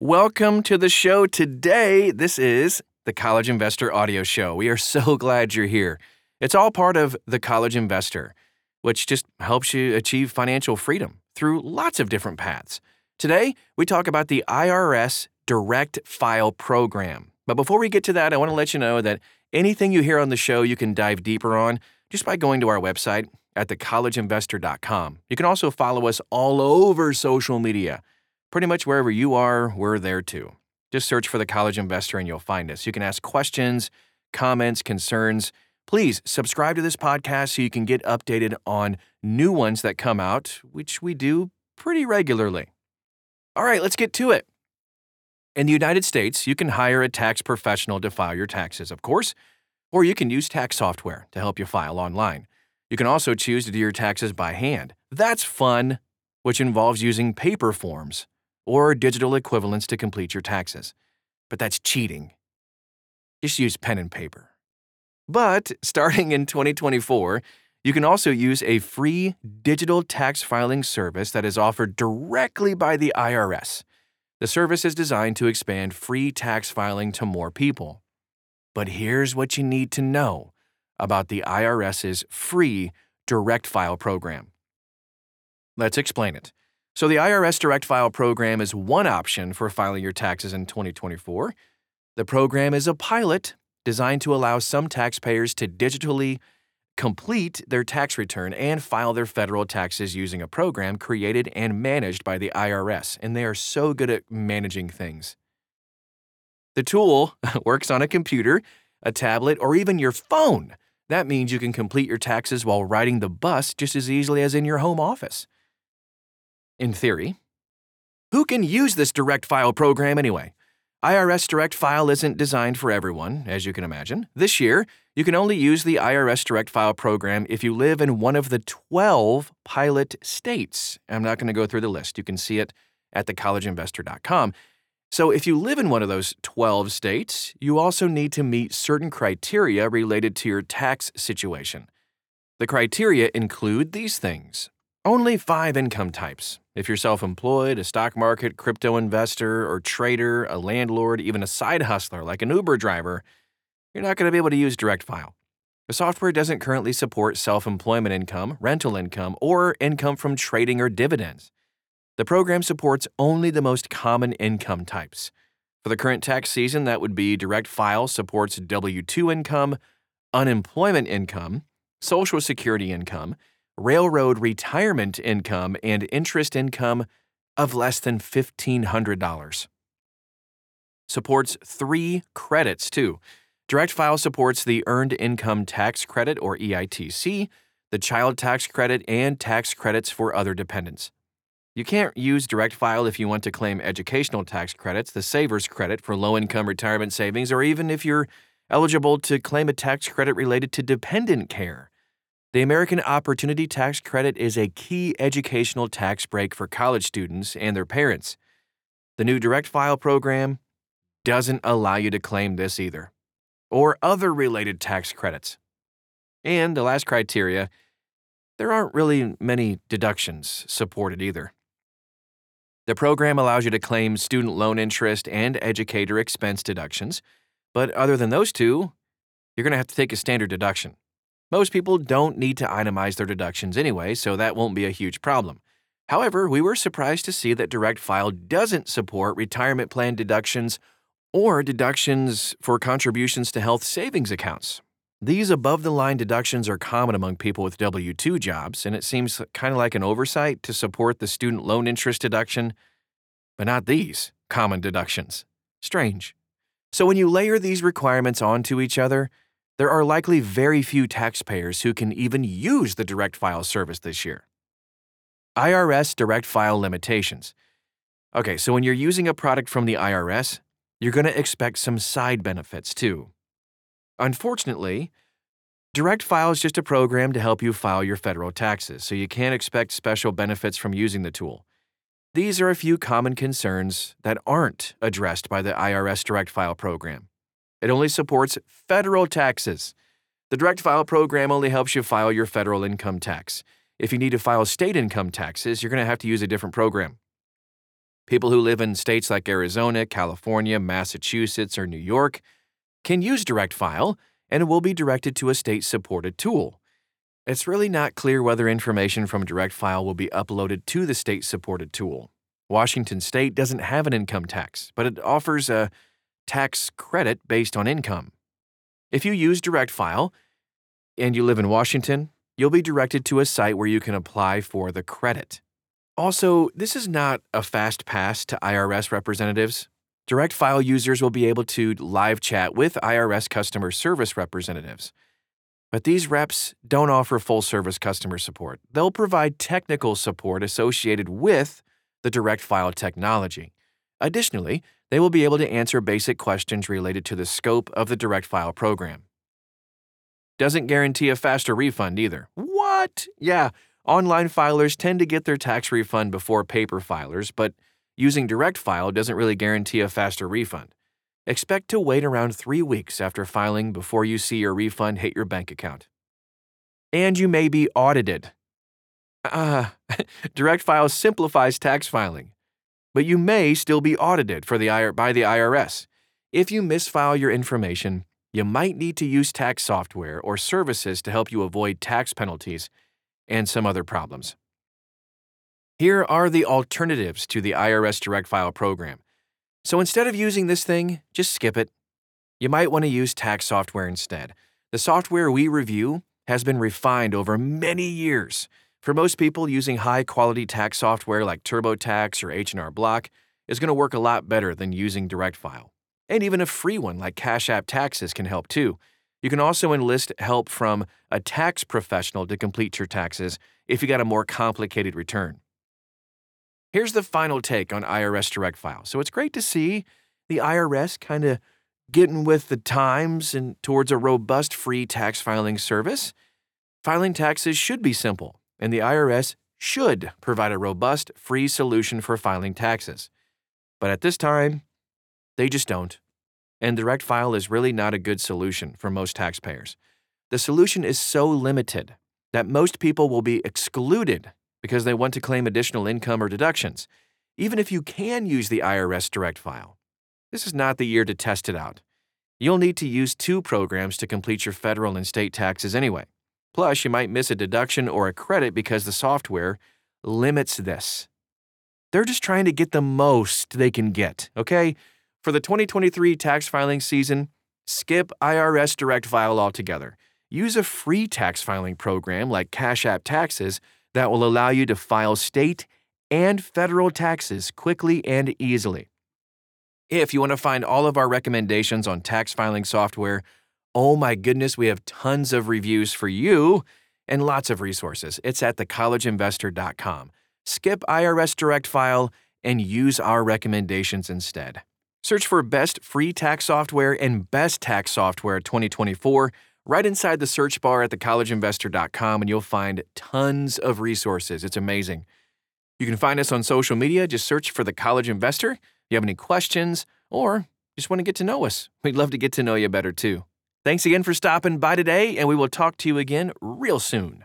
Welcome to the show today. This is the College Investor Audio Show. We are so glad you're here. It's all part of The College Investor, which just helps you achieve financial freedom through lots of different paths. Today, we talk about the IRS Direct File Program. But before we get to that, I want to let you know that anything you hear on the show, you can dive deeper on just by going to our website at thecollegeinvestor.com. You can also follow us all over social media. Pretty much wherever you are, we're there too. Just search for the College Investor and you'll find us. You can ask questions, comments, concerns. Please subscribe to this podcast so you can get updated on new ones that come out, which we do pretty regularly. All right, let's get to it. In the United States, you can hire a tax professional to file your taxes, of course, or you can use tax software to help you file online. You can also choose to do your taxes by hand. That's fun, which involves using paper forms or digital equivalents to complete your taxes. But that's cheating. Just use pen and paper. But starting in 2024, you can also use a free digital tax filing service that is offered directly by the IRS. The service is designed to expand free tax filing to more people. But here's what you need to know about the IRS's free direct file program. Let's explain it. So, the IRS Direct File program is one option for filing your taxes in 2024. The program is a pilot designed to allow some taxpayers to digitally complete their tax return and file their federal taxes using a program created and managed by the IRS, and they are so good at managing things. The tool works on a computer, a tablet, or even your phone. That means you can complete your taxes while riding the bus just as easily as in your home office in theory. Who can use this direct file program anyway? IRS Direct File isn't designed for everyone, as you can imagine. This year, you can only use the IRS Direct File program if you live in one of the 12 pilot states. I'm not going to go through the list. You can see it at thecollegeinvestor.com. So, if you live in one of those 12 states, you also need to meet certain criteria related to your tax situation. The criteria include these things only five income types if you're self employed, a stock market, crypto investor, or trader, a landlord, even a side hustler like an Uber driver, you're not going to be able to use Direct File. The software doesn't currently support self employment income, rental income, or income from trading or dividends. The program supports only the most common income types. For the current tax season, that would be Direct File supports W 2 income, unemployment income, Social Security income, railroad retirement income and interest income of less than $1,500. Supports three credits too. Direct File supports the Earned Income Tax Credit or EITC, the Child Tax Credit, and tax credits for other dependents. You can't use Direct File if you want to claim educational tax credits, the Savers Credit for low income retirement savings, or even if you're eligible to claim a tax credit related to dependent care. The American Opportunity Tax Credit is a key educational tax break for college students and their parents. The new Direct File program doesn't allow you to claim this either, or other related tax credits. And the last criteria there aren't really many deductions supported either. The program allows you to claim student loan interest and educator expense deductions, but other than those two, you're going to have to take a standard deduction. Most people don't need to itemize their deductions anyway, so that won't be a huge problem. However, we were surprised to see that Direct File doesn't support retirement plan deductions or deductions for contributions to health savings accounts. These above the line deductions are common among people with W 2 jobs, and it seems kind of like an oversight to support the student loan interest deduction, but not these common deductions. Strange. So when you layer these requirements onto each other, there are likely very few taxpayers who can even use the direct file service this year. IRS direct file limitations. Okay, so when you're using a product from the IRS, you're going to expect some side benefits too. Unfortunately, Direct File is just a program to help you file your federal taxes, so you can't expect special benefits from using the tool. These are a few common concerns that aren't addressed by the IRS Direct File program. It only supports federal taxes. The Direct File program only helps you file your federal income tax. If you need to file state income taxes, you're going to have to use a different program. People who live in states like Arizona, California, Massachusetts, or New York can use Direct File and will be directed to a state supported tool. It's really not clear whether information from Direct File will be uploaded to the state supported tool. Washington state doesn't have an income tax, but it offers a tax credit based on income. If you use Direct File and you live in Washington, you'll be directed to a site where you can apply for the credit. Also, this is not a fast pass to IRS representatives. Direct File users will be able to live chat with IRS customer service representatives. But these reps don't offer full service customer support. They'll provide technical support associated with the Direct File technology. Additionally, they will be able to answer basic questions related to the scope of the Direct File program. Doesn't guarantee a faster refund either. What? Yeah, Online filers tend to get their tax refund before paper filers, but using Direct File doesn't really guarantee a faster refund. Expect to wait around three weeks after filing before you see your refund hit your bank account. And you may be audited. Ah, uh, Direct File simplifies tax filing, but you may still be audited for the by the IRS. If you misfile your information, you might need to use tax software or services to help you avoid tax penalties and some other problems. Here are the alternatives to the IRS Direct File program. So instead of using this thing, just skip it. You might want to use tax software instead. The software we review has been refined over many years. For most people, using high-quality tax software like TurboTax or H&R Block is going to work a lot better than using Direct File. And even a free one like Cash App Taxes can help too. You can also enlist help from a tax professional to complete your taxes if you got a more complicated return. Here's the final take on IRS Direct File. So it's great to see the IRS kind of getting with the times and towards a robust free tax filing service. Filing taxes should be simple, and the IRS should provide a robust free solution for filing taxes. But at this time, they just don't and direct file is really not a good solution for most taxpayers. The solution is so limited that most people will be excluded because they want to claim additional income or deductions, even if you can use the IRS direct file. This is not the year to test it out. You'll need to use two programs to complete your federal and state taxes anyway. Plus, you might miss a deduction or a credit because the software limits this. They're just trying to get the most they can get, okay? For the 2023 tax filing season, skip IRS Direct File altogether. Use a free tax filing program like Cash App Taxes that will allow you to file state and federal taxes quickly and easily. If you want to find all of our recommendations on tax filing software, oh my goodness, we have tons of reviews for you and lots of resources. It's at thecollegeinvestor.com. Skip IRS Direct File and use our recommendations instead. Search for Best Free Tax Software and Best Tax Software 2024 right inside the search bar at thecollegeinvestor.com and you'll find tons of resources. It's amazing. You can find us on social media. Just search for The College Investor. If you have any questions or just want to get to know us, we'd love to get to know you better too. Thanks again for stopping by today, and we will talk to you again real soon.